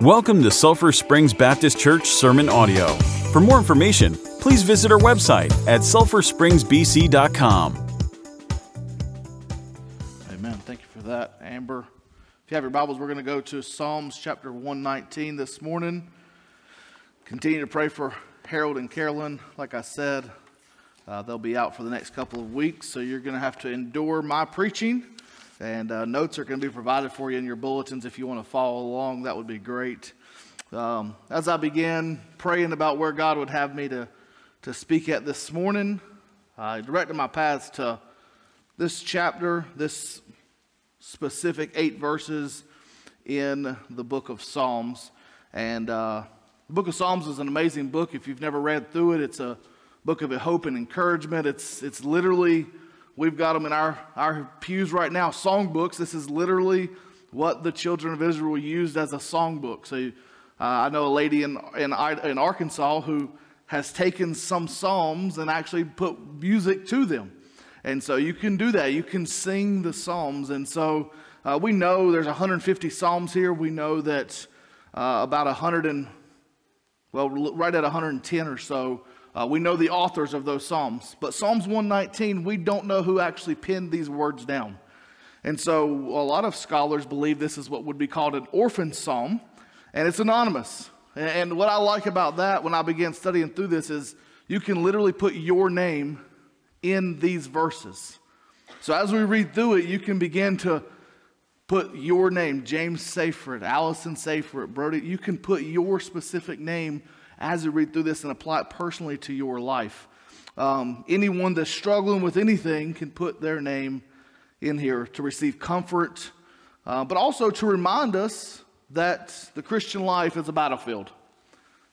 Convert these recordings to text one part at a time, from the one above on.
Welcome to Sulphur Springs Baptist Church Sermon Audio. For more information, please visit our website at sulphurspringsbc.com. Amen. Thank you for that, Amber. If you have your Bibles, we're going to go to Psalms chapter 119 this morning. Continue to pray for Harold and Carolyn. Like I said, uh, they'll be out for the next couple of weeks, so you're going to have to endure my preaching. And uh, notes are going to be provided for you in your bulletins if you want to follow along. That would be great. Um, as I began praying about where God would have me to, to speak at this morning, I directed my paths to this chapter, this specific eight verses in the book of Psalms. And uh, the book of Psalms is an amazing book. If you've never read through it, it's a book of hope and encouragement. It's, it's literally We've got them in our, our pews right now, songbooks. This is literally what the children of Israel used as a songbook. So uh, I know a lady in, in, in Arkansas who has taken some psalms and actually put music to them. And so you can do that. You can sing the psalms. And so uh, we know there's 150 psalms here. We know that uh, about 100 and, well, right at 110 or so uh, we know the authors of those Psalms, but Psalms 119, we don't know who actually penned these words down. And so a lot of scholars believe this is what would be called an orphan psalm, and it's anonymous. And what I like about that when I began studying through this is you can literally put your name in these verses. So as we read through it, you can begin to put your name, James Seyfried, Allison Seyfried, Brody, you can put your specific name as you read through this and apply it personally to your life. Um, anyone that's struggling with anything can put their name in here to receive comfort, uh, but also to remind us that the Christian life is a battlefield.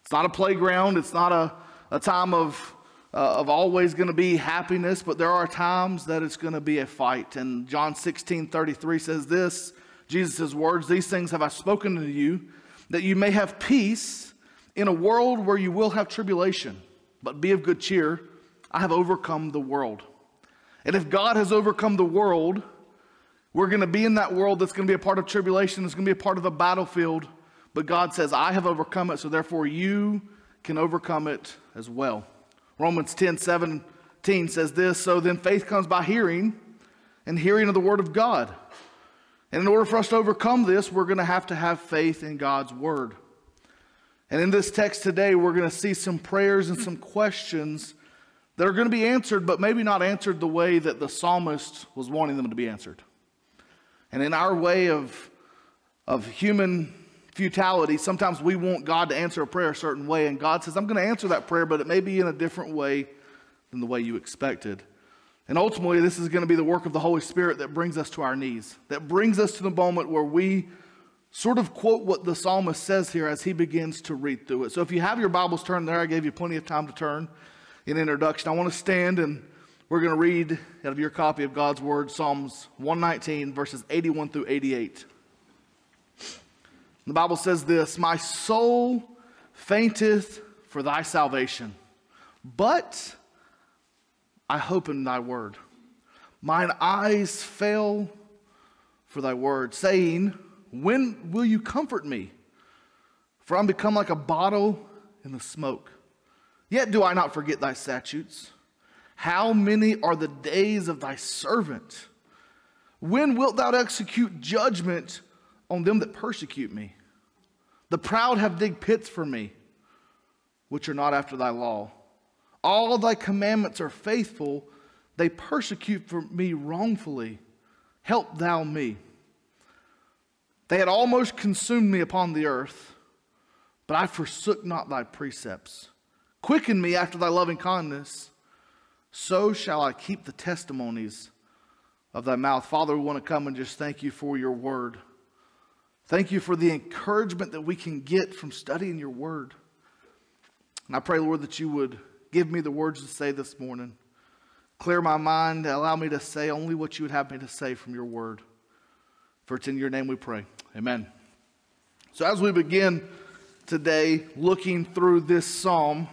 It's not a playground, it's not a, a time of, uh, of always going to be happiness, but there are times that it's going to be a fight. And John 16 33 says this Jesus' words, These things have I spoken to you, that you may have peace in a world where you will have tribulation, but be of good cheer. I have overcome the world. And if God has overcome the world, we're going to be in that world that's going to be a part of tribulation, it's going to be a part of the battlefield. But God says, I have overcome it, so therefore you can overcome it as well. Romans 10 17 says this So then faith comes by hearing, and hearing of the word of God. And in order for us to overcome this, we're going to have to have faith in God's word. And in this text today, we're going to see some prayers and some questions that are going to be answered, but maybe not answered the way that the psalmist was wanting them to be answered. And in our way of, of human futility, sometimes we want God to answer a prayer a certain way, and God says, I'm going to answer that prayer, but it may be in a different way than the way you expected. And ultimately, this is going to be the work of the Holy Spirit that brings us to our knees, that brings us to the moment where we sort of quote what the psalmist says here as he begins to read through it. So if you have your Bibles turned there, I gave you plenty of time to turn in introduction. I want to stand and we're going to read out of your copy of God's Word, Psalms 119, verses 81 through 88. The Bible says this My soul fainteth for thy salvation, but I hope in thy word. Mine eyes fail for thy word, saying, when will you comfort me? For I'm become like a bottle in the smoke. Yet do I not forget thy statutes. How many are the days of thy servant? When wilt thou execute judgment on them that persecute me? The proud have digged pits for me, which are not after thy law. All thy commandments are faithful. They persecute for me wrongfully. Help thou me. They had almost consumed me upon the earth, but I forsook not thy precepts. Quicken me after thy loving kindness, so shall I keep the testimonies of thy mouth. Father, we want to come and just thank you for your word. Thank you for the encouragement that we can get from studying your word. And I pray, Lord, that you would give me the words to say this morning. Clear my mind, allow me to say only what you would have me to say from your word. For it's in your name we pray. Amen. So, as we begin today looking through this psalm,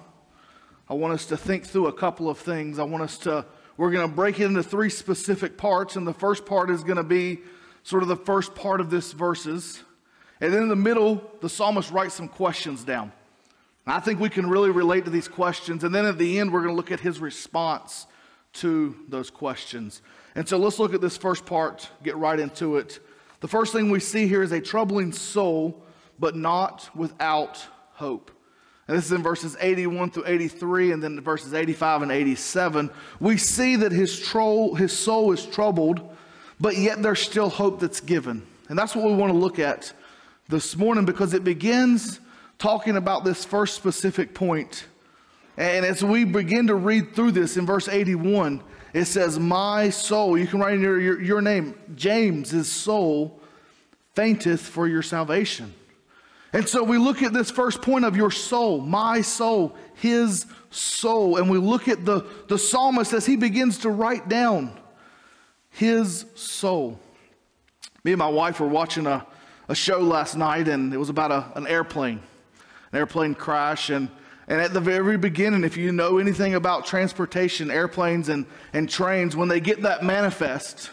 I want us to think through a couple of things. I want us to, we're going to break it into three specific parts. And the first part is going to be sort of the first part of this verses. And then in the middle, the psalmist writes some questions down. I think we can really relate to these questions. And then at the end, we're going to look at his response to those questions. And so let's look at this first part, get right into it. The first thing we see here is a troubling soul, but not without hope. And this is in verses 81 through 83, and then verses 85 and 87. We see that his, tro- his soul is troubled, but yet there's still hope that's given. And that's what we want to look at this morning because it begins talking about this first specific point. And as we begin to read through this in verse 81, it says, My soul, you can write in your, your, your name, James's soul fainteth for your salvation. And so we look at this first point of your soul, my soul, his soul, and we look at the, the psalmist as he begins to write down his soul. Me and my wife were watching a, a show last night, and it was about a, an airplane, an airplane crash. And, and at the very beginning, if you know anything about transportation, airplanes and, and trains, when they get that manifest,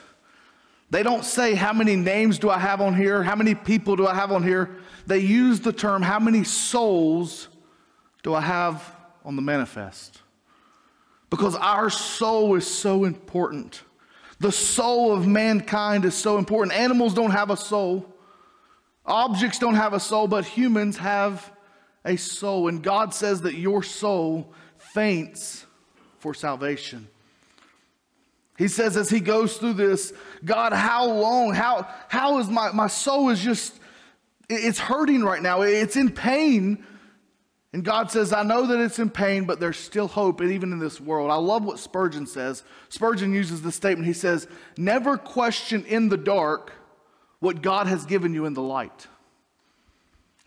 they don't say, How many names do I have on here? How many people do I have on here? They use the term, How many souls do I have on the manifest? Because our soul is so important. The soul of mankind is so important. Animals don't have a soul, objects don't have a soul, but humans have a soul. And God says that your soul faints for salvation. He says as he goes through this, God, how long? How, how is my, my soul is just, it's hurting right now. It's in pain. And God says, I know that it's in pain, but there's still hope, and even in this world. I love what Spurgeon says. Spurgeon uses this statement. He says, Never question in the dark what God has given you in the light.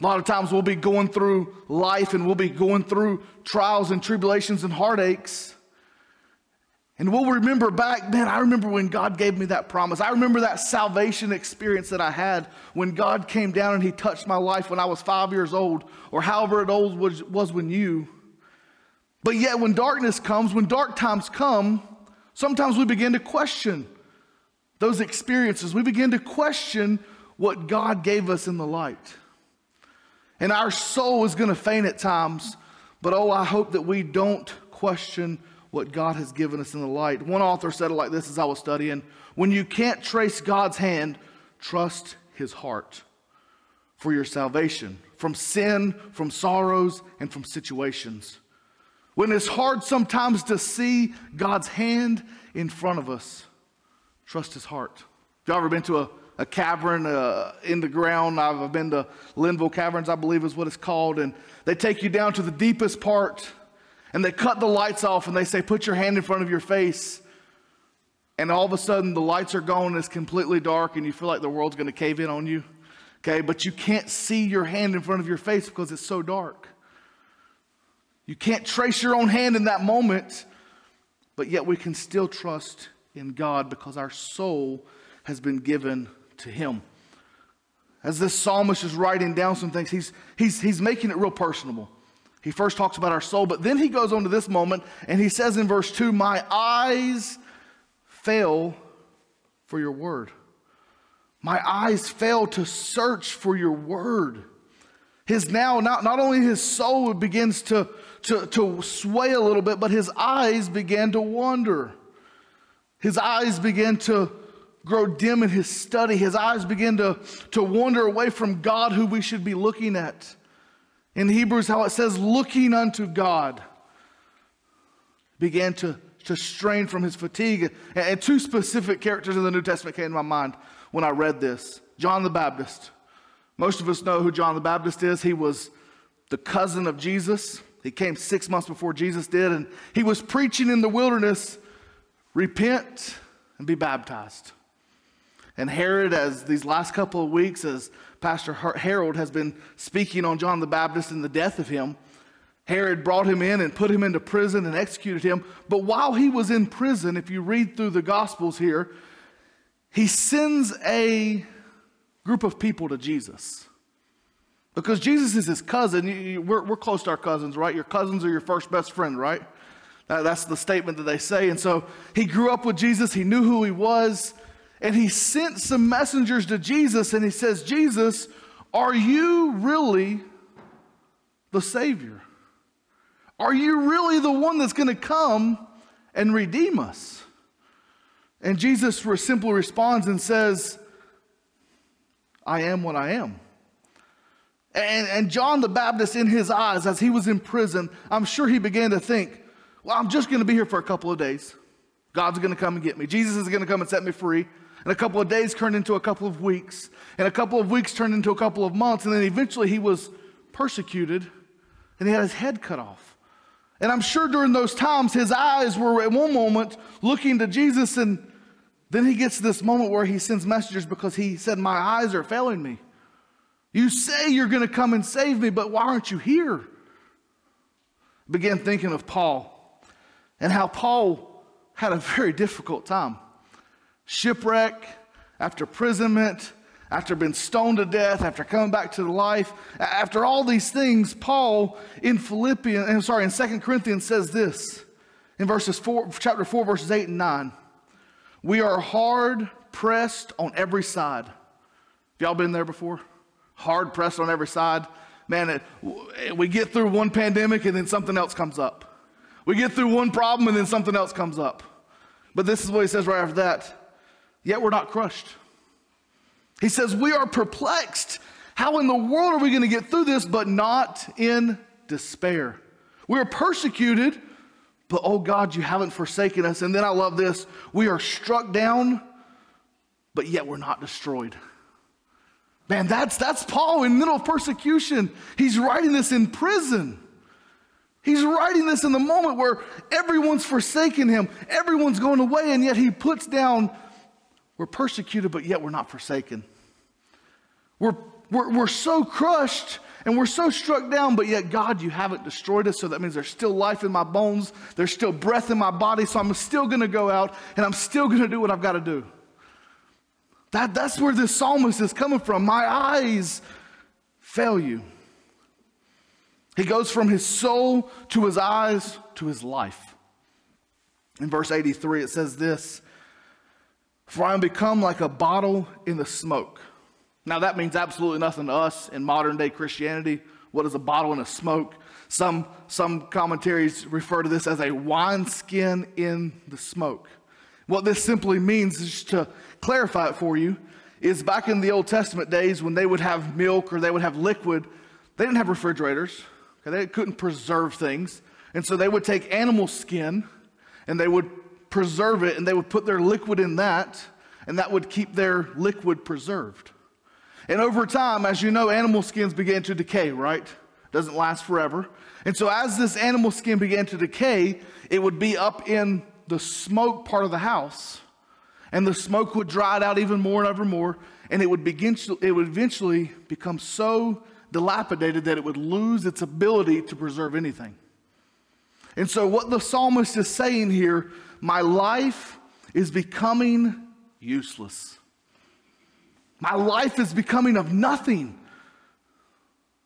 A lot of times we'll be going through life and we'll be going through trials and tribulations and heartaches. And we'll remember back, man, I remember when God gave me that promise. I remember that salvation experience that I had when God came down and He touched my life when I was five years old, or however old was, was when you. But yet, when darkness comes, when dark times come, sometimes we begin to question those experiences. We begin to question what God gave us in the light. And our soul is going to faint at times, but oh, I hope that we don't question what God has given us in the light. One author said it like this as I was studying When you can't trace God's hand, trust his heart for your salvation from sin, from sorrows, and from situations. When it's hard sometimes to see God's hand in front of us, trust his heart. Have you ever been to a, a cavern uh, in the ground? I've been to Linville Caverns, I believe is what it's called, and they take you down to the deepest part and they cut the lights off and they say, Put your hand in front of your face. And all of a sudden, the lights are gone and it's completely dark, and you feel like the world's going to cave in on you. Okay, but you can't see your hand in front of your face because it's so dark. You can't trace your own hand in that moment, but yet we can still trust in God because our soul has been given to Him. As this psalmist is writing down some things, he's, he's, he's making it real personable. He first talks about our soul, but then he goes on to this moment and he says in verse 2 My eyes fail for your word. My eyes fail to search for your word. His now, not, not only his soul begins to, to, to sway a little bit, but his eyes began to wander. His eyes began to grow dim in his study. His eyes begin to, to wander away from God, who we should be looking at. In Hebrews, how it says, looking unto God, began to, to strain from his fatigue. And, and two specific characters in the New Testament came to my mind when I read this John the Baptist. Most of us know who John the Baptist is. He was the cousin of Jesus. He came six months before Jesus did, and he was preaching in the wilderness repent and be baptized. And Herod, as these last couple of weeks, as Pastor Harold has been speaking on John the Baptist and the death of him. Herod brought him in and put him into prison and executed him. But while he was in prison, if you read through the Gospels here, he sends a group of people to Jesus. Because Jesus is his cousin. We're, we're close to our cousins, right? Your cousins are your first best friend, right? That's the statement that they say. And so he grew up with Jesus, he knew who he was and he sent some messengers to Jesus and he says, Jesus, Are you really the Savior? Are you really the one that's going to come and redeem us? And Jesus simply responds and says, I am what I am. And, and John the Baptist, in his eyes, as he was in prison, I'm sure he began to think, well, I'm just going to be here for a couple of days. God's going to come and get me. Jesus is going to come and set me free. And a couple of days turned into a couple of weeks. And a couple of weeks turned into a couple of months. And then eventually he was persecuted and he had his head cut off. And I'm sure during those times his eyes were at one moment looking to Jesus. And then he gets to this moment where he sends messengers because he said, My eyes are failing me. You say you're going to come and save me, but why aren't you here? began thinking of Paul and how Paul had a very difficult time. Shipwreck, after imprisonment, after being stoned to death, after coming back to life, after all these things, Paul in Philippians, I'm sorry, in Second Corinthians says this in verses four, chapter 4, verses 8 and 9. We are hard pressed on every side. Have y'all been there before? hard pressed on every side. Man, it, we get through one pandemic and then something else comes up. We get through one problem and then something else comes up. But this is what he says right after that. Yet we're not crushed. He says, We are perplexed. How in the world are we going to get through this, but not in despair? We are persecuted, but oh God, you haven't forsaken us. And then I love this we are struck down, but yet we're not destroyed. Man, that's, that's Paul in the middle of persecution. He's writing this in prison. He's writing this in the moment where everyone's forsaken him, everyone's going away, and yet he puts down, we're persecuted, but yet we're not forsaken. We're, we're, we're so crushed and we're so struck down, but yet, God, you haven't destroyed us. So that means there's still life in my bones, there's still breath in my body, so I'm still going to go out and I'm still going to do what I've got to do. That, that's where this psalmist is coming from. My eyes fail you. He goes from his soul to his eyes to his life. In verse 83, it says this For I am become like a bottle in the smoke. Now, that means absolutely nothing to us in modern day Christianity. What is a bottle in a smoke? Some, some commentaries refer to this as a wineskin in the smoke. What this simply means is to clarify it for you is back in the Old Testament days when they would have milk or they would have liquid, they didn't have refrigerators. Okay? They couldn't preserve things. And so they would take animal skin and they would preserve it and they would put their liquid in that and that would keep their liquid preserved. And over time, as you know, animal skins began to decay, right? Doesn't last forever. And so as this animal skin began to decay, it would be up in the smoke part of the house, and the smoke would dry it out even more and ever more, and it would begin. It would eventually become so dilapidated that it would lose its ability to preserve anything. And so, what the psalmist is saying here, my life is becoming useless. My life is becoming of nothing.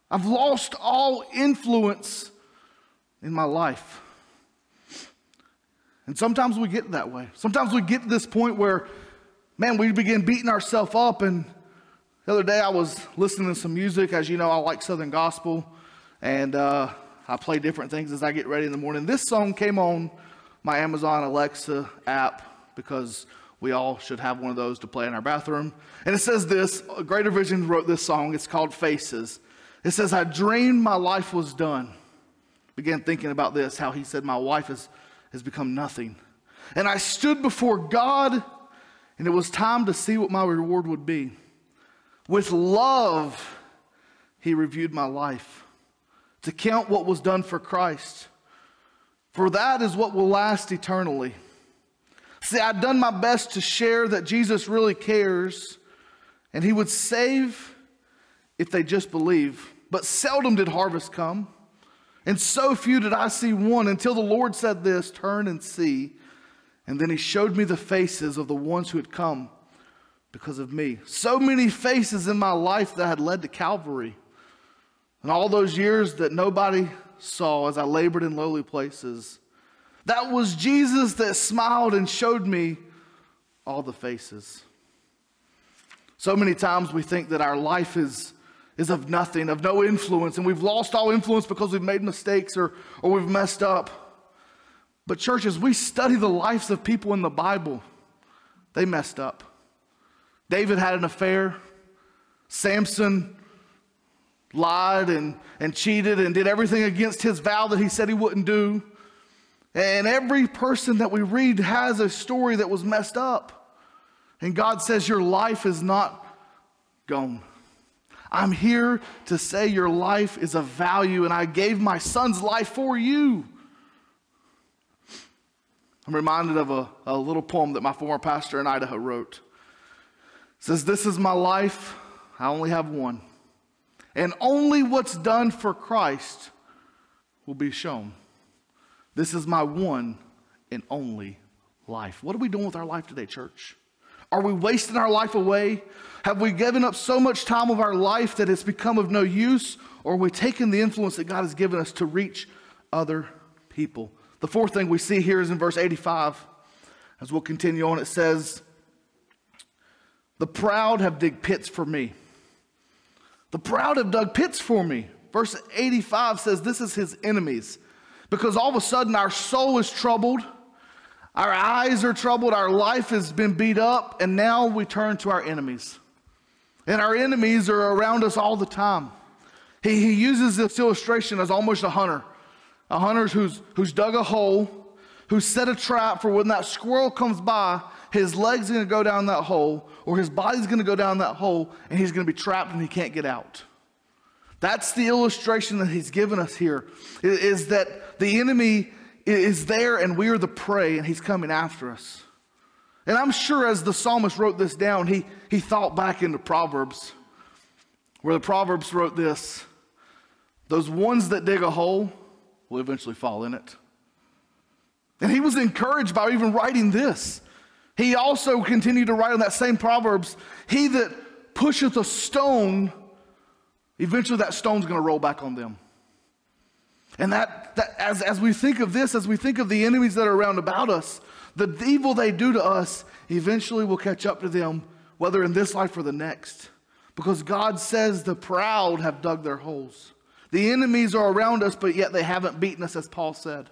I've lost all influence in my life. And sometimes we get that way. Sometimes we get to this point where, man, we begin beating ourselves up. And the other day I was listening to some music. As you know, I like Southern gospel. And uh, I play different things as I get ready in the morning. This song came on my Amazon Alexa app because we all should have one of those to play in our bathroom. And it says this uh, Greater Vision wrote this song. It's called Faces. It says, I dreamed my life was done. Began thinking about this, how he said, My wife is has become nothing. And I stood before God, and it was time to see what my reward would be. With love, He reviewed my life to count what was done for Christ. For that is what will last eternally. See, I'd done my best to share that Jesus really cares and He would save if they just believe. But seldom did harvest come. And so few did I see one until the Lord said this turn and see. And then he showed me the faces of the ones who had come because of me. So many faces in my life that had led to Calvary. And all those years that nobody saw as I labored in lowly places. That was Jesus that smiled and showed me all the faces. So many times we think that our life is is of nothing, of no influence, and we've lost all influence because we've made mistakes or, or we've messed up. But, churches, we study the lives of people in the Bible, they messed up. David had an affair, Samson lied and, and cheated and did everything against his vow that he said he wouldn't do. And every person that we read has a story that was messed up. And God says, Your life is not gone. I'm here to say your life is of value, and I gave my son's life for you. I'm reminded of a, a little poem that my former pastor in Idaho wrote. It says, This is my life, I only have one. And only what's done for Christ will be shown. This is my one and only life. What are we doing with our life today, church? Are we wasting our life away? Have we given up so much time of our life that it's become of no use? Or are we taking the influence that God has given us to reach other people? The fourth thing we see here is in verse 85. As we'll continue on, it says, The proud have digged pits for me. The proud have dug pits for me. Verse 85 says, This is his enemies. Because all of a sudden our soul is troubled our eyes are troubled, our life has been beat up, and now we turn to our enemies. And our enemies are around us all the time. He, he uses this illustration as almost a hunter. A hunter who's, who's dug a hole, who's set a trap for when that squirrel comes by, his leg's gonna go down that hole, or his body's gonna go down that hole, and he's gonna be trapped and he can't get out. That's the illustration that he's given us here, is that the enemy is there and we are the prey and he's coming after us. And I'm sure as the psalmist wrote this down, he, he thought back into Proverbs, where the Proverbs wrote this Those ones that dig a hole will eventually fall in it. And he was encouraged by even writing this. He also continued to write on that same Proverbs He that pusheth a stone, eventually that stone's going to roll back on them. And that, that as, as we think of this, as we think of the enemies that are around about us, the evil they do to us eventually will catch up to them, whether in this life or the next. Because God says the proud have dug their holes. The enemies are around us, but yet they haven't beaten us, as Paul said.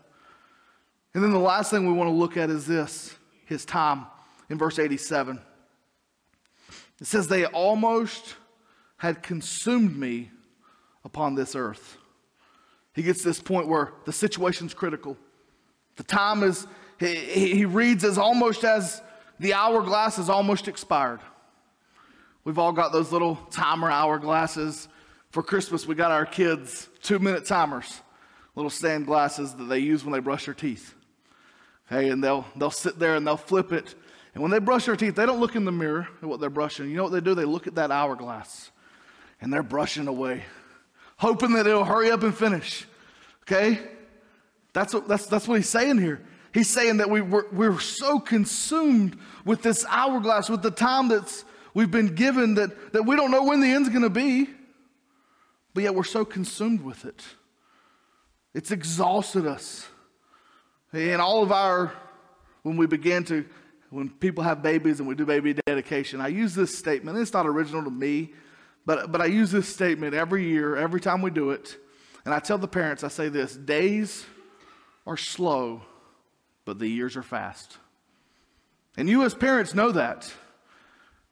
And then the last thing we want to look at is this his time in verse 87. It says, They almost had consumed me upon this earth. He gets to this point where the situation's critical. The time is, he, he reads as almost as the hourglass is almost expired. We've all got those little timer hourglasses. For Christmas, we got our kids two minute timers, little sand glasses that they use when they brush their teeth. Okay, and they'll, they'll sit there and they'll flip it. And when they brush their teeth, they don't look in the mirror at what they're brushing. You know what they do? They look at that hourglass and they're brushing away hoping that it'll hurry up and finish. Okay? That's what, that's, that's what he's saying here. He's saying that we, we're, we're so consumed with this hourglass, with the time that's we've been given, that, that we don't know when the end's going to be, but yet we're so consumed with it. It's exhausted us. And all of our, when we begin to, when people have babies and we do baby dedication, I use this statement. It's not original to me. But, but I use this statement every year, every time we do it. And I tell the parents, I say this days are slow, but the years are fast. And you, as parents, know that.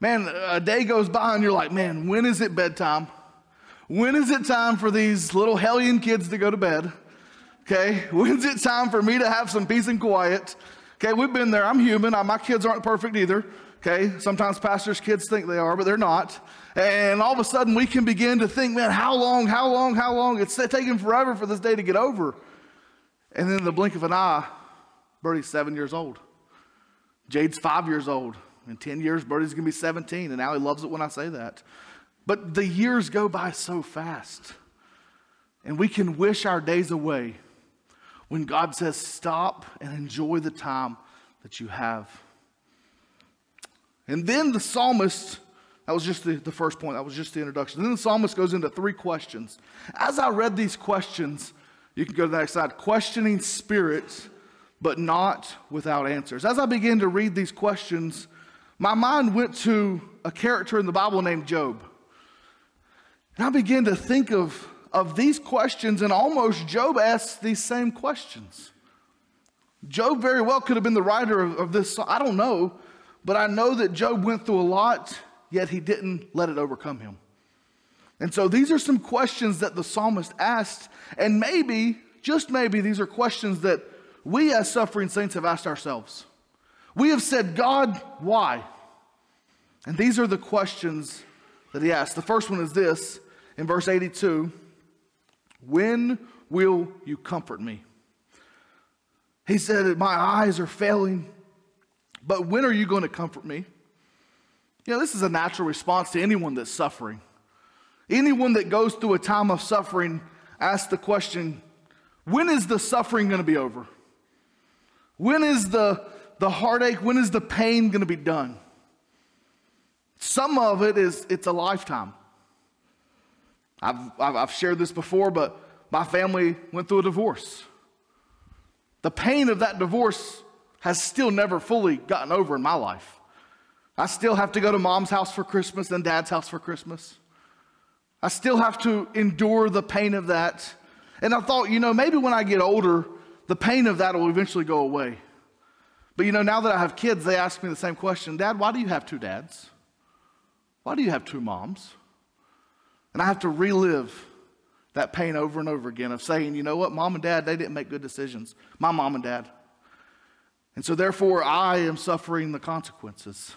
Man, a day goes by and you're like, man, when is it bedtime? When is it time for these little hellion kids to go to bed? Okay, when's it time for me to have some peace and quiet? Okay, we've been there. I'm human. My kids aren't perfect either. Okay, sometimes pastors' kids think they are, but they're not. And all of a sudden we can begin to think, man, how long, how long, how long? It's taking forever for this day to get over. And then in the blink of an eye, Birdie's seven years old. Jade's five years old. In 10 years, Birdie's going to be 17. And now he loves it when I say that. But the years go by so fast. And we can wish our days away when God says, stop and enjoy the time that you have. And then the psalmist, that was just the, the first point, that was just the introduction. Then the psalmist goes into three questions. As I read these questions, you can go to the next slide, questioning spirits, but not without answers. As I began to read these questions, my mind went to a character in the Bible named Job. And I began to think of, of these questions, and almost Job asks these same questions. Job very well could have been the writer of, of this. I don't know, but I know that Job went through a lot, yet he didn't let it overcome him. And so these are some questions that the psalmist asked, and maybe, just maybe, these are questions that we as suffering saints have asked ourselves. We have said, God, why? And these are the questions that he asked. The first one is this in verse 82 When will you comfort me? He said, My eyes are failing, but when are you going to comfort me? You know, this is a natural response to anyone that's suffering. Anyone that goes through a time of suffering asks the question, when is the suffering going to be over? When is the, the heartache, when is the pain going to be done? Some of it is, it's a lifetime. I've, I've shared this before, but my family went through a divorce. The pain of that divorce has still never fully gotten over in my life. I still have to go to mom's house for Christmas and dad's house for Christmas. I still have to endure the pain of that. And I thought, you know, maybe when I get older, the pain of that will eventually go away. But you know, now that I have kids, they ask me the same question Dad, why do you have two dads? Why do you have two moms? And I have to relive that pain over and over again of saying, you know what, mom and dad, they didn't make good decisions. My mom and dad. And so therefore, I am suffering the consequences.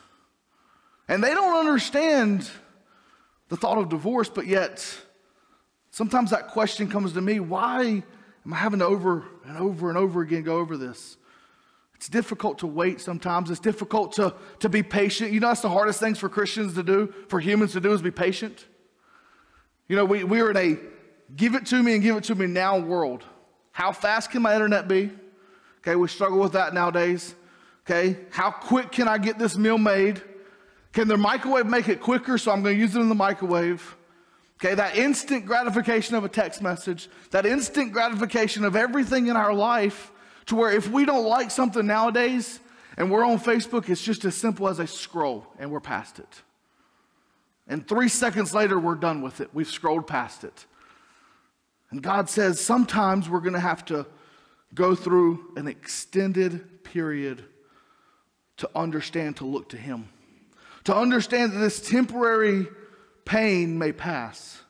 And they don't understand the thought of divorce, but yet sometimes that question comes to me why am I having to over and over and over again go over this? It's difficult to wait sometimes. It's difficult to, to be patient. You know, that's the hardest things for Christians to do, for humans to do, is be patient. You know, we, we're in a give it to me and give it to me now world. How fast can my internet be? Okay, we struggle with that nowadays. Okay, how quick can I get this meal made? Can the microwave make it quicker? So I'm going to use it in the microwave. Okay, that instant gratification of a text message, that instant gratification of everything in our life, to where if we don't like something nowadays and we're on Facebook, it's just as simple as a scroll and we're past it. And three seconds later, we're done with it. We've scrolled past it. And God says sometimes we're going to have to go through an extended period to understand to look to Him to understand that this temporary pain may pass.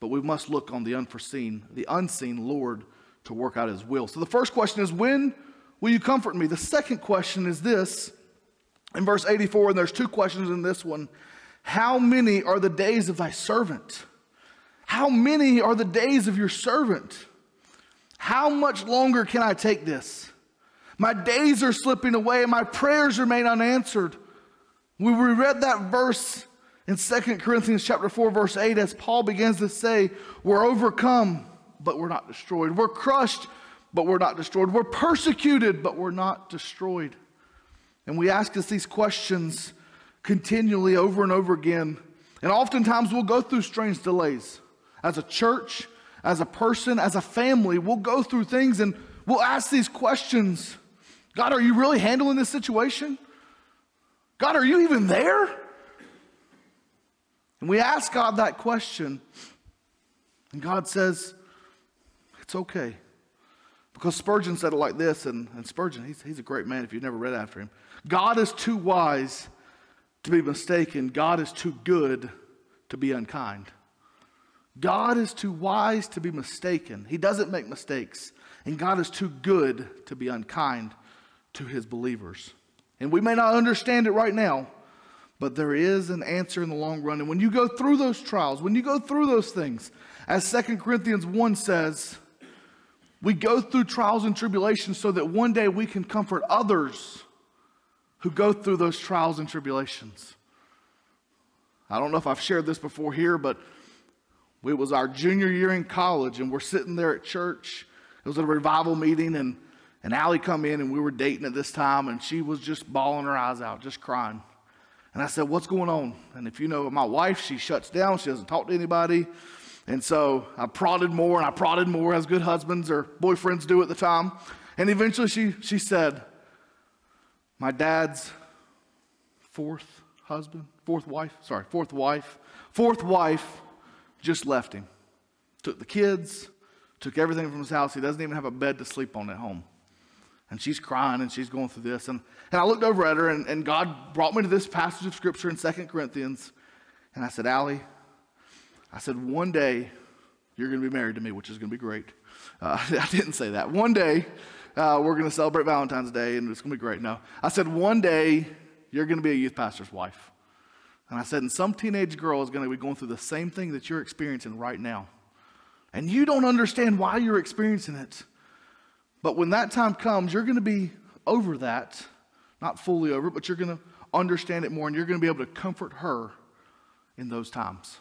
But we must look on the unforeseen, the unseen Lord to work out his will. So the first question is, when will you comfort me? The second question is this in verse 84, and there's two questions in this one How many are the days of thy servant? How many are the days of your servant? How much longer can I take this? My days are slipping away, and my prayers remain unanswered. We read that verse in 2 Corinthians chapter 4 verse 8 as Paul begins to say, we're overcome, but we're not destroyed. We're crushed, but we're not destroyed. We're persecuted, but we're not destroyed. And we ask us these questions continually over and over again. And oftentimes we'll go through strange delays. As a church, as a person, as a family, we'll go through things and we'll ask these questions God, are you really handling this situation? God, are you even there? And we ask God that question, and God says, It's okay. Because Spurgeon said it like this, and, and Spurgeon, he's, he's a great man if you've never read after him. God is too wise to be mistaken, God is too good to be unkind. God is too wise to be mistaken. He doesn't make mistakes. And God is too good to be unkind to his believers. And we may not understand it right now, but there is an answer in the long run. And when you go through those trials, when you go through those things, as Second Corinthians 1 says, we go through trials and tribulations so that one day we can comfort others who go through those trials and tribulations. I don't know if I've shared this before here, but it was our junior year in college, and we're sitting there at church. It was at a revival meeting, and and Allie come in and we were dating at this time and she was just bawling her eyes out, just crying. And I said, What's going on? And if you know my wife, she shuts down, she doesn't talk to anybody. And so I prodded more and I prodded more as good husbands or boyfriends do at the time. And eventually she, she said, My dad's fourth husband, fourth wife, sorry, fourth wife, fourth wife just left him. Took the kids, took everything from his house. He doesn't even have a bed to sleep on at home. And she's crying and she's going through this. And, and I looked over at her, and, and God brought me to this passage of scripture in Second Corinthians. And I said, Allie, I said, one day you're going to be married to me, which is going to be great. Uh, I didn't say that. One day uh, we're going to celebrate Valentine's Day, and it's going to be great. No. I said, one day you're going to be a youth pastor's wife. And I said, and some teenage girl is going to be going through the same thing that you're experiencing right now. And you don't understand why you're experiencing it. But when that time comes, you're going to be over that. Not fully over, but you're going to understand it more and you're going to be able to comfort her in those times.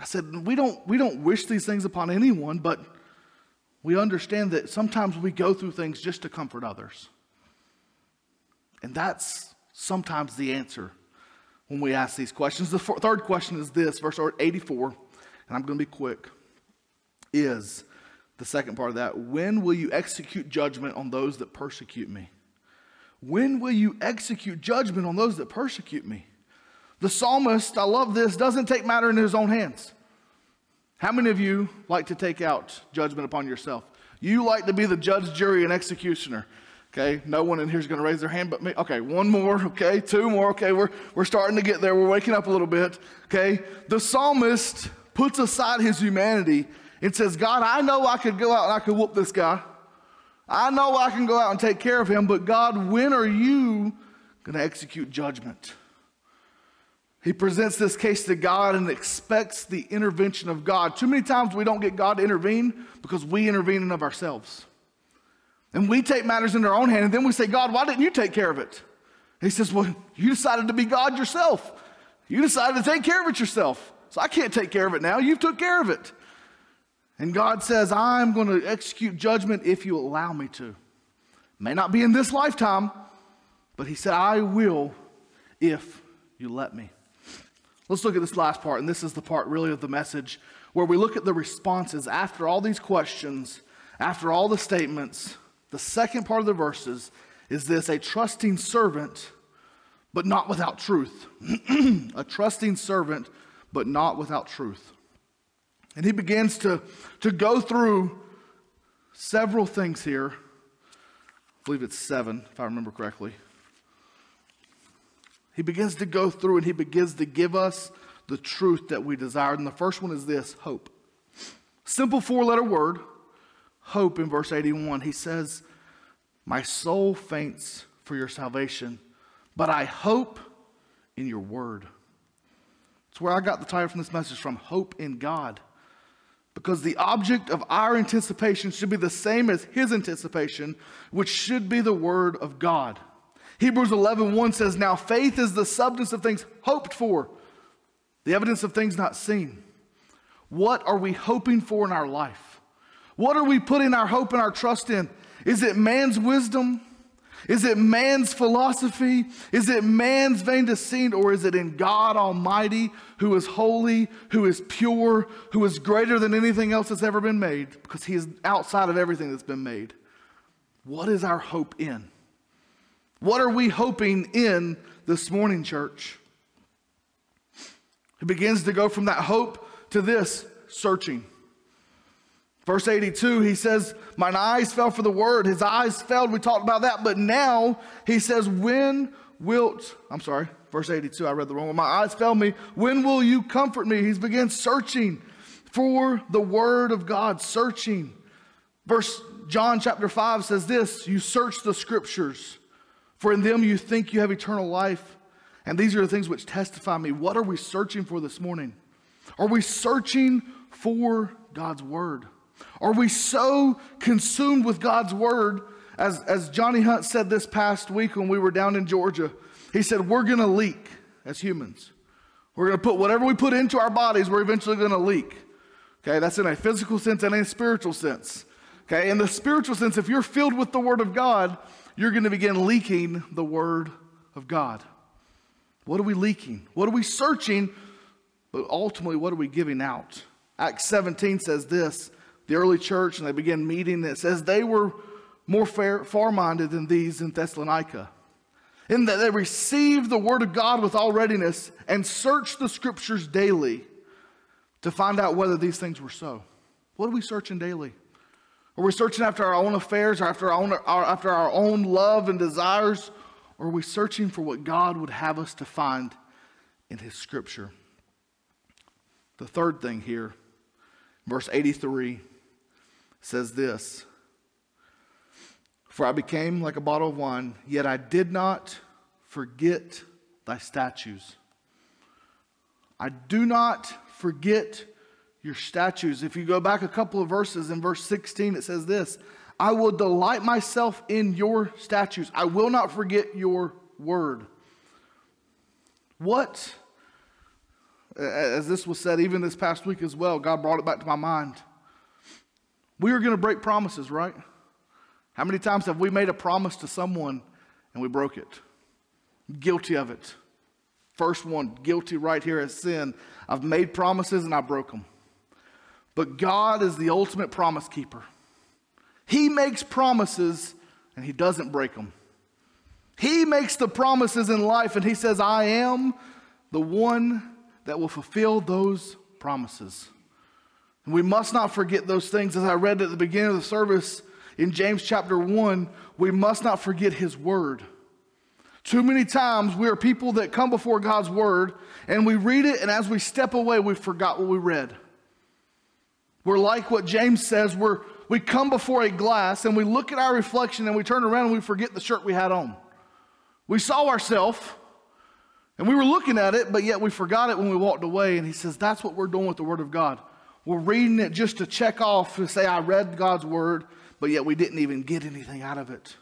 I said, we don't, we don't wish these things upon anyone, but we understand that sometimes we go through things just to comfort others. And that's sometimes the answer when we ask these questions. The third question is this, verse 84, and I'm going to be quick, is the second part of that. When will you execute judgment on those that persecute me? When will you execute judgment on those that persecute me? The psalmist, I love this, doesn't take matter in his own hands. How many of you like to take out judgment upon yourself? You like to be the judge, jury, and executioner. Okay, no one in here is going to raise their hand but me. Okay, one more. Okay, two more. Okay, we're, we're starting to get there. We're waking up a little bit. Okay, the psalmist puts aside his humanity and says, God, I know I could go out and I could whoop this guy. I know I can go out and take care of him, but God, when are you going to execute judgment? He presents this case to God and expects the intervention of God. Too many times we don't get God to intervene because we intervene in of ourselves. And we take matters in our own hand, and then we say, God, why didn't you take care of it? He says, Well, you decided to be God yourself. You decided to take care of it yourself. So I can't take care of it now. You've took care of it. And God says, I'm going to execute judgment if you allow me to. May not be in this lifetime, but He said, I will if you let me. Let's look at this last part, and this is the part really of the message where we look at the responses after all these questions, after all the statements. The second part of the verses is this a trusting servant, but not without truth. a trusting servant, but not without truth. And he begins to, to go through several things here. I believe it's seven, if I remember correctly. He begins to go through and he begins to give us the truth that we desire. And the first one is this hope. Simple four letter word, hope in verse 81. He says, My soul faints for your salvation, but I hope in your word. It's where I got the title from this message from hope in God. Because the object of our anticipation should be the same as his anticipation, which should be the word of God. Hebrews 11 1 says, Now faith is the substance of things hoped for, the evidence of things not seen. What are we hoping for in our life? What are we putting our hope and our trust in? Is it man's wisdom? Is it man's philosophy? Is it man's vain deceit? Or is it in God Almighty, who is holy, who is pure, who is greater than anything else that's ever been made, because he is outside of everything that's been made? What is our hope in? What are we hoping in this morning, church? He begins to go from that hope to this searching. Verse 82, he says, Mine eyes fell for the word. His eyes fell. We talked about that. But now he says, When wilt, I'm sorry, verse 82, I read the wrong one. My eyes failed me. When will you comfort me? He's began searching for the word of God, searching. Verse John chapter 5 says this You search the scriptures for in them you think you have eternal life. And these are the things which testify me. What are we searching for this morning? Are we searching for God's word? Are we so consumed with God's word, as, as Johnny Hunt said this past week when we were down in Georgia? He said, We're going to leak as humans. We're going to put whatever we put into our bodies, we're eventually going to leak. Okay, that's in a physical sense and a spiritual sense. Okay, in the spiritual sense, if you're filled with the Word of God, you're going to begin leaking the Word of God. What are we leaking? What are we searching? But ultimately, what are we giving out? Acts 17 says this the early church, and they began meeting, it says they were more far minded than these in Thessalonica. in that they received the word of God with all readiness and searched the scriptures daily to find out whether these things were so. What are we searching daily? Are we searching after our own affairs or after our own, our, after our own love and desires? Or are we searching for what God would have us to find in His Scripture? The third thing here, verse 83, says this For I became like a bottle of wine, yet I did not forget thy statutes. I do not forget your statutes. If you go back a couple of verses in verse 16, it says this I will delight myself in your statutes. I will not forget your word. What, as this was said even this past week as well, God brought it back to my mind. We are going to break promises, right? How many times have we made a promise to someone and we broke it? Guilty of it. First one, guilty right here as sin. I've made promises and I broke them. But God is the ultimate promise keeper. He makes promises and he doesn't break them. He makes the promises in life and he says, I am the one that will fulfill those promises. And we must not forget those things. As I read at the beginning of the service in James chapter 1, we must not forget his word. Too many times we are people that come before God's word and we read it, and as we step away, we forgot what we read. We're like what James says, we're, we come before a glass and we look at our reflection and we turn around and we forget the shirt we had on. We saw ourselves and we were looking at it, but yet we forgot it when we walked away. And he says, That's what we're doing with the Word of God. We're reading it just to check off, to say, I read God's Word, but yet we didn't even get anything out of it.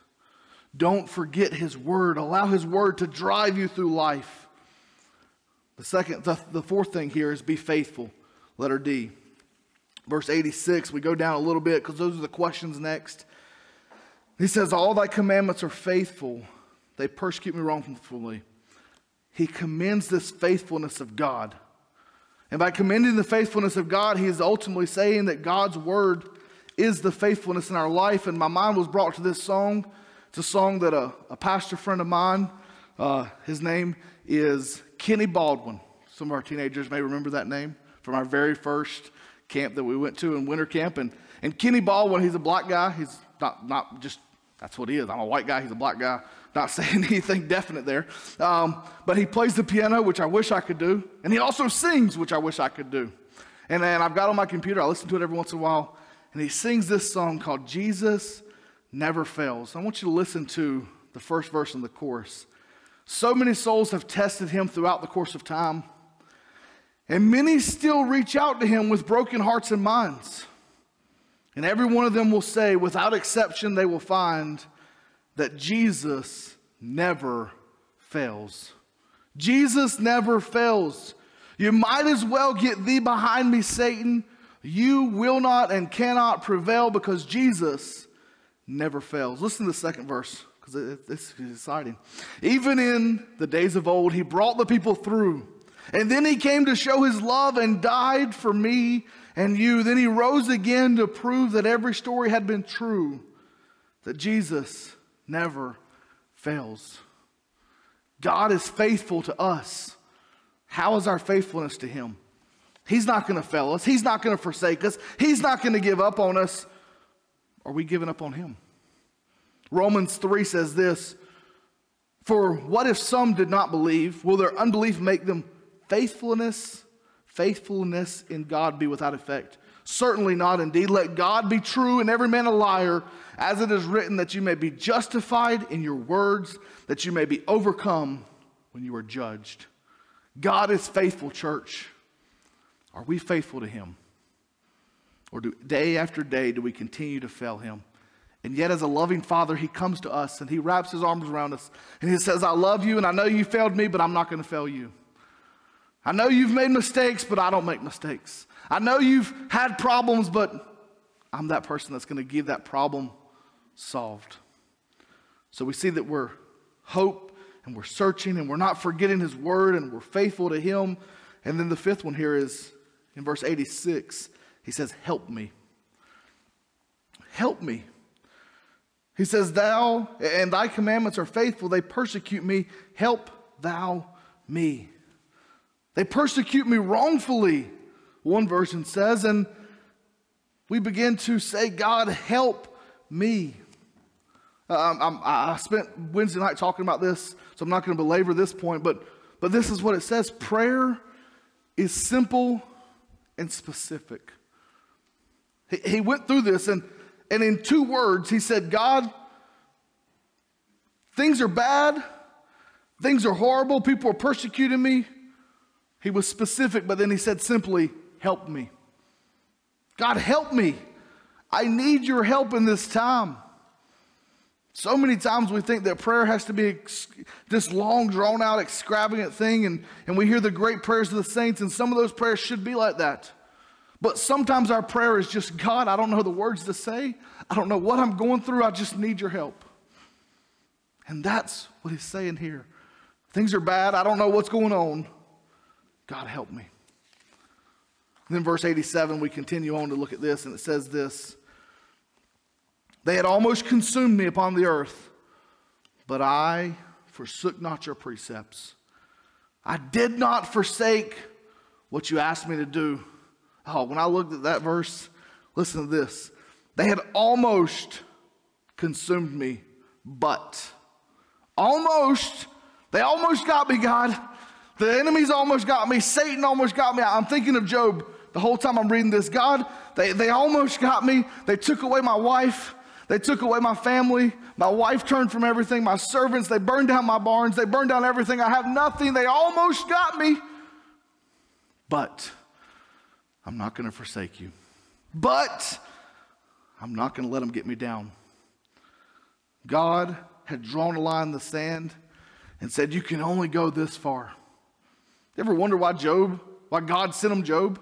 Don't forget His Word. Allow His Word to drive you through life. The second, the, the fourth thing here is be faithful. Letter D. Verse 86, we go down a little bit because those are the questions next. He says, All thy commandments are faithful. They persecute me wrongfully. He commends this faithfulness of God. And by commending the faithfulness of God, he is ultimately saying that God's word is the faithfulness in our life. And my mind was brought to this song. It's a song that a, a pastor friend of mine, uh, his name is Kenny Baldwin. Some of our teenagers may remember that name from our very first camp that we went to in winter camp. And, and Kenny Baldwin, he's a black guy. He's not, not just, that's what he is. I'm a white guy, he's a black guy. Not saying anything definite there. Um, but he plays the piano, which I wish I could do. And he also sings, which I wish I could do. And then I've got on my computer, I listen to it every once in a while. And he sings this song called Jesus Never Fails. I want you to listen to the first verse in the chorus. So many souls have tested him throughout the course of time. And many still reach out to him with broken hearts and minds. And every one of them will say, without exception, they will find that Jesus never fails. Jesus never fails. You might as well get thee behind me, Satan. You will not and cannot prevail because Jesus never fails. Listen to the second verse because it's exciting. Even in the days of old, he brought the people through and then he came to show his love and died for me and you. Then he rose again to prove that every story had been true, that Jesus never fails. God is faithful to us. How is our faithfulness to him? He's not going to fail us. He's not going to forsake us. He's not going to give up on us. Are we giving up on him? Romans 3 says this For what if some did not believe? Will their unbelief make them faithfulness, faithfulness in God be without effect? Certainly not indeed. Let God be true and every man a liar, as it is written, that you may be justified in your words, that you may be overcome when you are judged. God is faithful, church. Are we faithful to Him? Or do day after day do we continue to fail Him? And yet, as a loving Father, He comes to us and He wraps His arms around us and He says, I love you and I know you failed me, but I'm not going to fail you. I know you've made mistakes, but I don't make mistakes. I know you've had problems, but I'm that person that's going to give that problem solved. So we see that we're hope and we're searching and we're not forgetting his word and we're faithful to him. And then the fifth one here is in verse 86. He says, Help me. Help me. He says, Thou and thy commandments are faithful. They persecute me. Help thou me. They persecute me wrongfully, one version says, and we begin to say, God, help me. Um, i spent Wednesday night talking about this, so I'm not going to belabor this point, but, but this is what it says prayer is simple and specific. He, he went through this, and, and in two words, he said, God, things are bad, things are horrible, people are persecuting me. He was specific, but then he said simply, Help me. God, help me. I need your help in this time. So many times we think that prayer has to be this long, drawn out, extravagant thing, and, and we hear the great prayers of the saints, and some of those prayers should be like that. But sometimes our prayer is just God, I don't know the words to say. I don't know what I'm going through. I just need your help. And that's what he's saying here. Things are bad. I don't know what's going on. God, help me. Then, verse 87, we continue on to look at this, and it says this They had almost consumed me upon the earth, but I forsook not your precepts. I did not forsake what you asked me to do. Oh, when I looked at that verse, listen to this. They had almost consumed me, but almost, they almost got me, God. The enemies almost got me. Satan almost got me. I'm thinking of Job the whole time I'm reading this. God, they, they almost got me. They took away my wife. They took away my family. My wife turned from everything. My servants, they burned down my barns. They burned down everything. I have nothing. They almost got me. But I'm not going to forsake you. But I'm not going to let them get me down. God had drawn a line in the sand and said, You can only go this far. You ever wonder why Job, why God sent him Job?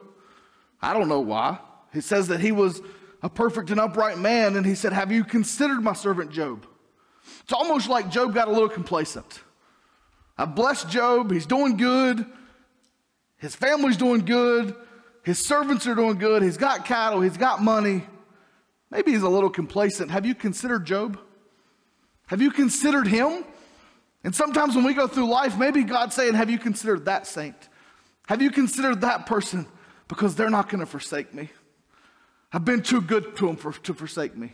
I don't know why. He says that he was a perfect and upright man, and he said, Have you considered my servant Job? It's almost like Job got a little complacent. I blessed Job, he's doing good, his family's doing good, his servants are doing good, he's got cattle, he's got money. Maybe he's a little complacent. Have you considered Job? Have you considered him? And sometimes when we go through life, maybe God's saying, Have you considered that saint? Have you considered that person? Because they're not going to forsake me. I've been too good to them for, to forsake me.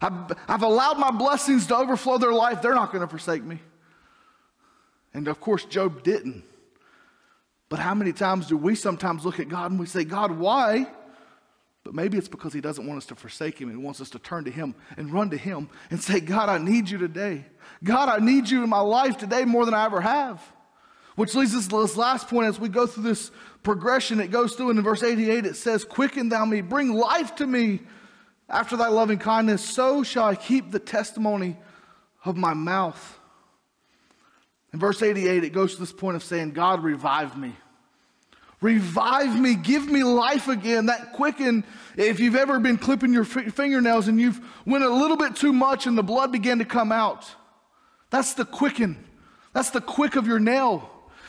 I've, I've allowed my blessings to overflow their life. They're not going to forsake me. And of course, Job didn't. But how many times do we sometimes look at God and we say, God, why? But maybe it's because He doesn't want us to forsake Him and He wants us to turn to Him and run to Him and say, God, I need you today. God, I need you in my life today more than I ever have. Which leads us to this last point as we go through this progression. It goes through, and in verse 88, it says, Quicken thou me, bring life to me after thy loving kindness, so shall I keep the testimony of my mouth. In verse 88, it goes to this point of saying, God, revive me. Revive me, give me life again. That quicken, if you've ever been clipping your fingernails and you've went a little bit too much and the blood began to come out, that's the quicken. That's the quick of your nail.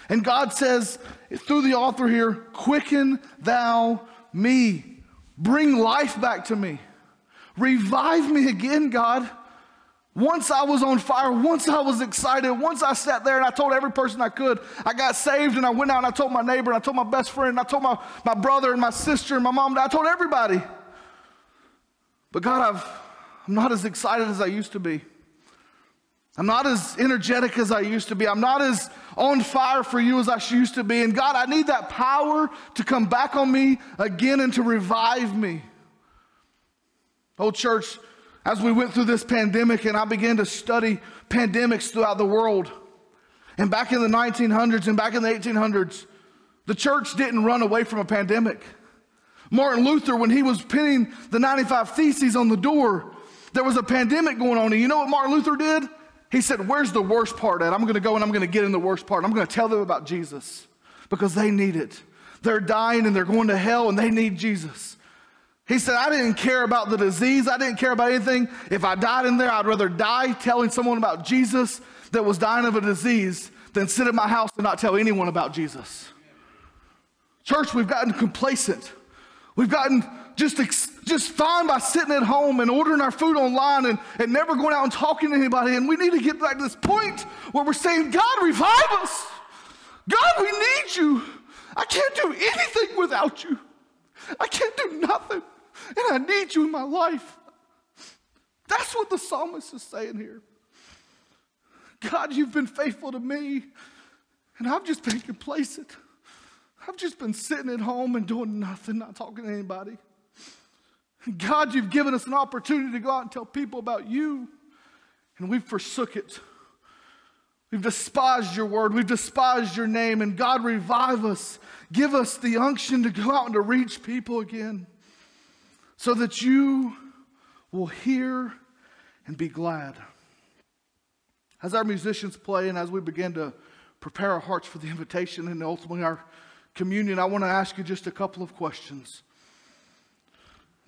And God says through the author here, quicken thou me. Bring life back to me. Revive me again, God. Once I was on fire, once I was excited, once I sat there and I told every person I could, I got saved and I went out and I told my neighbor and I told my best friend and I told my, my brother and my sister and my mom, I told everybody. But God, I've, I'm not as excited as I used to be. I'm not as energetic as I used to be. I'm not as on fire for you as I used to be. And God, I need that power to come back on me again and to revive me. Oh, church, as we went through this pandemic and I began to study pandemics throughout the world, and back in the 1900s and back in the 1800s, the church didn't run away from a pandemic. Martin Luther, when he was pinning the 95 Theses on the door, there was a pandemic going on. And you know what Martin Luther did? He said, Where's the worst part at? I'm going to go and I'm going to get in the worst part. I'm going to tell them about Jesus because they need it. They're dying and they're going to hell and they need Jesus. He said, I didn't care about the disease. I didn't care about anything. If I died in there, I'd rather die telling someone about Jesus that was dying of a disease than sit in my house and not tell anyone about Jesus. Church, we've gotten complacent. We've gotten just ex- just fine by sitting at home and ordering our food online and, and never going out and talking to anybody. And we need to get back to this point where we're saying, God, revive us. God, we need you. I can't do anything without you. I can't do nothing. And I need you in my life. That's what the psalmist is saying here. God, you've been faithful to me, and I've just been complacent. I've just been sitting at home and doing nothing, not talking to anybody. God, you've given us an opportunity to go out and tell people about you, and we've forsook it. We've despised your word, we've despised your name, and God, revive us. Give us the unction to go out and to reach people again so that you will hear and be glad. As our musicians play and as we begin to prepare our hearts for the invitation and ultimately our communion, I want to ask you just a couple of questions.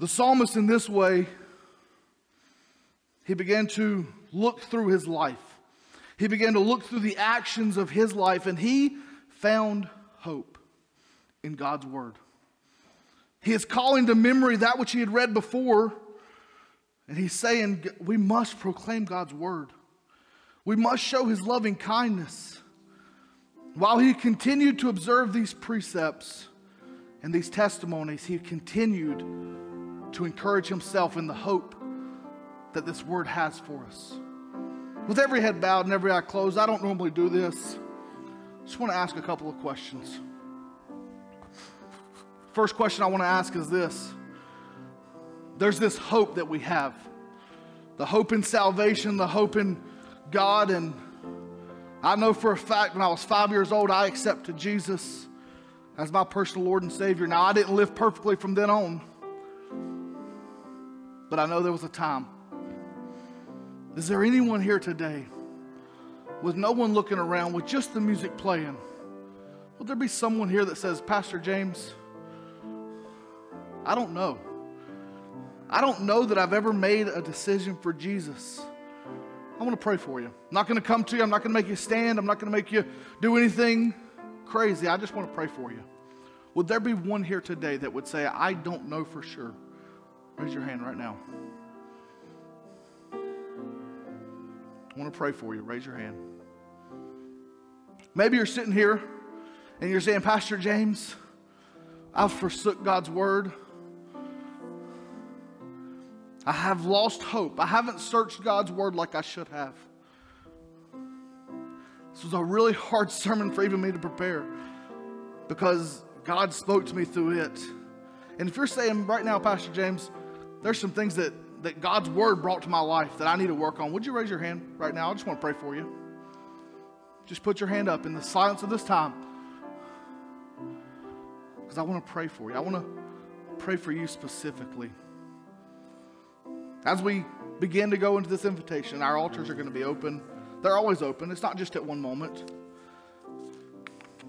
The psalmist, in this way, he began to look through his life. He began to look through the actions of his life and he found hope in God's word. He is calling to memory that which he had read before, and he's saying, We must proclaim God's word. We must show his loving kindness. While he continued to observe these precepts and these testimonies, he continued to encourage himself in the hope that this word has for us. With every head bowed and every eye closed, I don't normally do this. Just want to ask a couple of questions. First question I want to ask is this There's this hope that we have the hope in salvation, the hope in God. And I know for a fact when I was five years old, I accepted Jesus as my personal Lord and Savior. Now, I didn't live perfectly from then on, but I know there was a time. Is there anyone here today with no one looking around, with just the music playing? Will there be someone here that says, Pastor James, I don't know. I don't know that I've ever made a decision for Jesus. I want to pray for you. I'm not going to come to you. I'm not going to make you stand. I'm not going to make you do anything crazy. I just want to pray for you. Would there be one here today that would say, I don't know for sure? Raise your hand right now. I want to pray for you. Raise your hand. Maybe you're sitting here and you're saying, Pastor James, I've forsook God's word. I have lost hope. I haven't searched God's word like I should have. This was a really hard sermon for even me to prepare because God spoke to me through it. And if you're saying right now, Pastor James, there's some things that, that God's word brought to my life that I need to work on, would you raise your hand right now? I just want to pray for you. Just put your hand up in the silence of this time because I want to pray for you. I want to pray for you specifically. As we begin to go into this invitation, our altars are going to be open. They're always open, it's not just at one moment.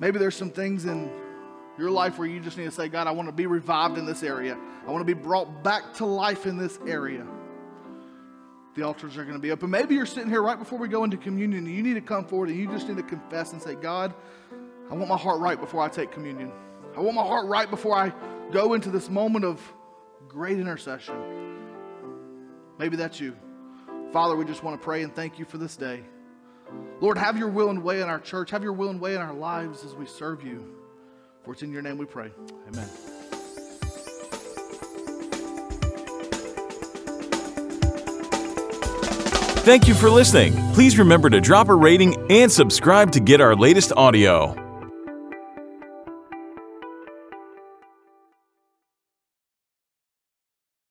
Maybe there's some things in your life where you just need to say, God, I want to be revived in this area. I want to be brought back to life in this area. The altars are going to be open. Maybe you're sitting here right before we go into communion and you need to come forward and you just need to confess and say, God, I want my heart right before I take communion. I want my heart right before I go into this moment of great intercession. Maybe that's you. Father, we just want to pray and thank you for this day. Lord, have your will and way in our church. Have your will and way in our lives as we serve you. For it's in your name we pray. Amen. Thank you for listening. Please remember to drop a rating and subscribe to get our latest audio.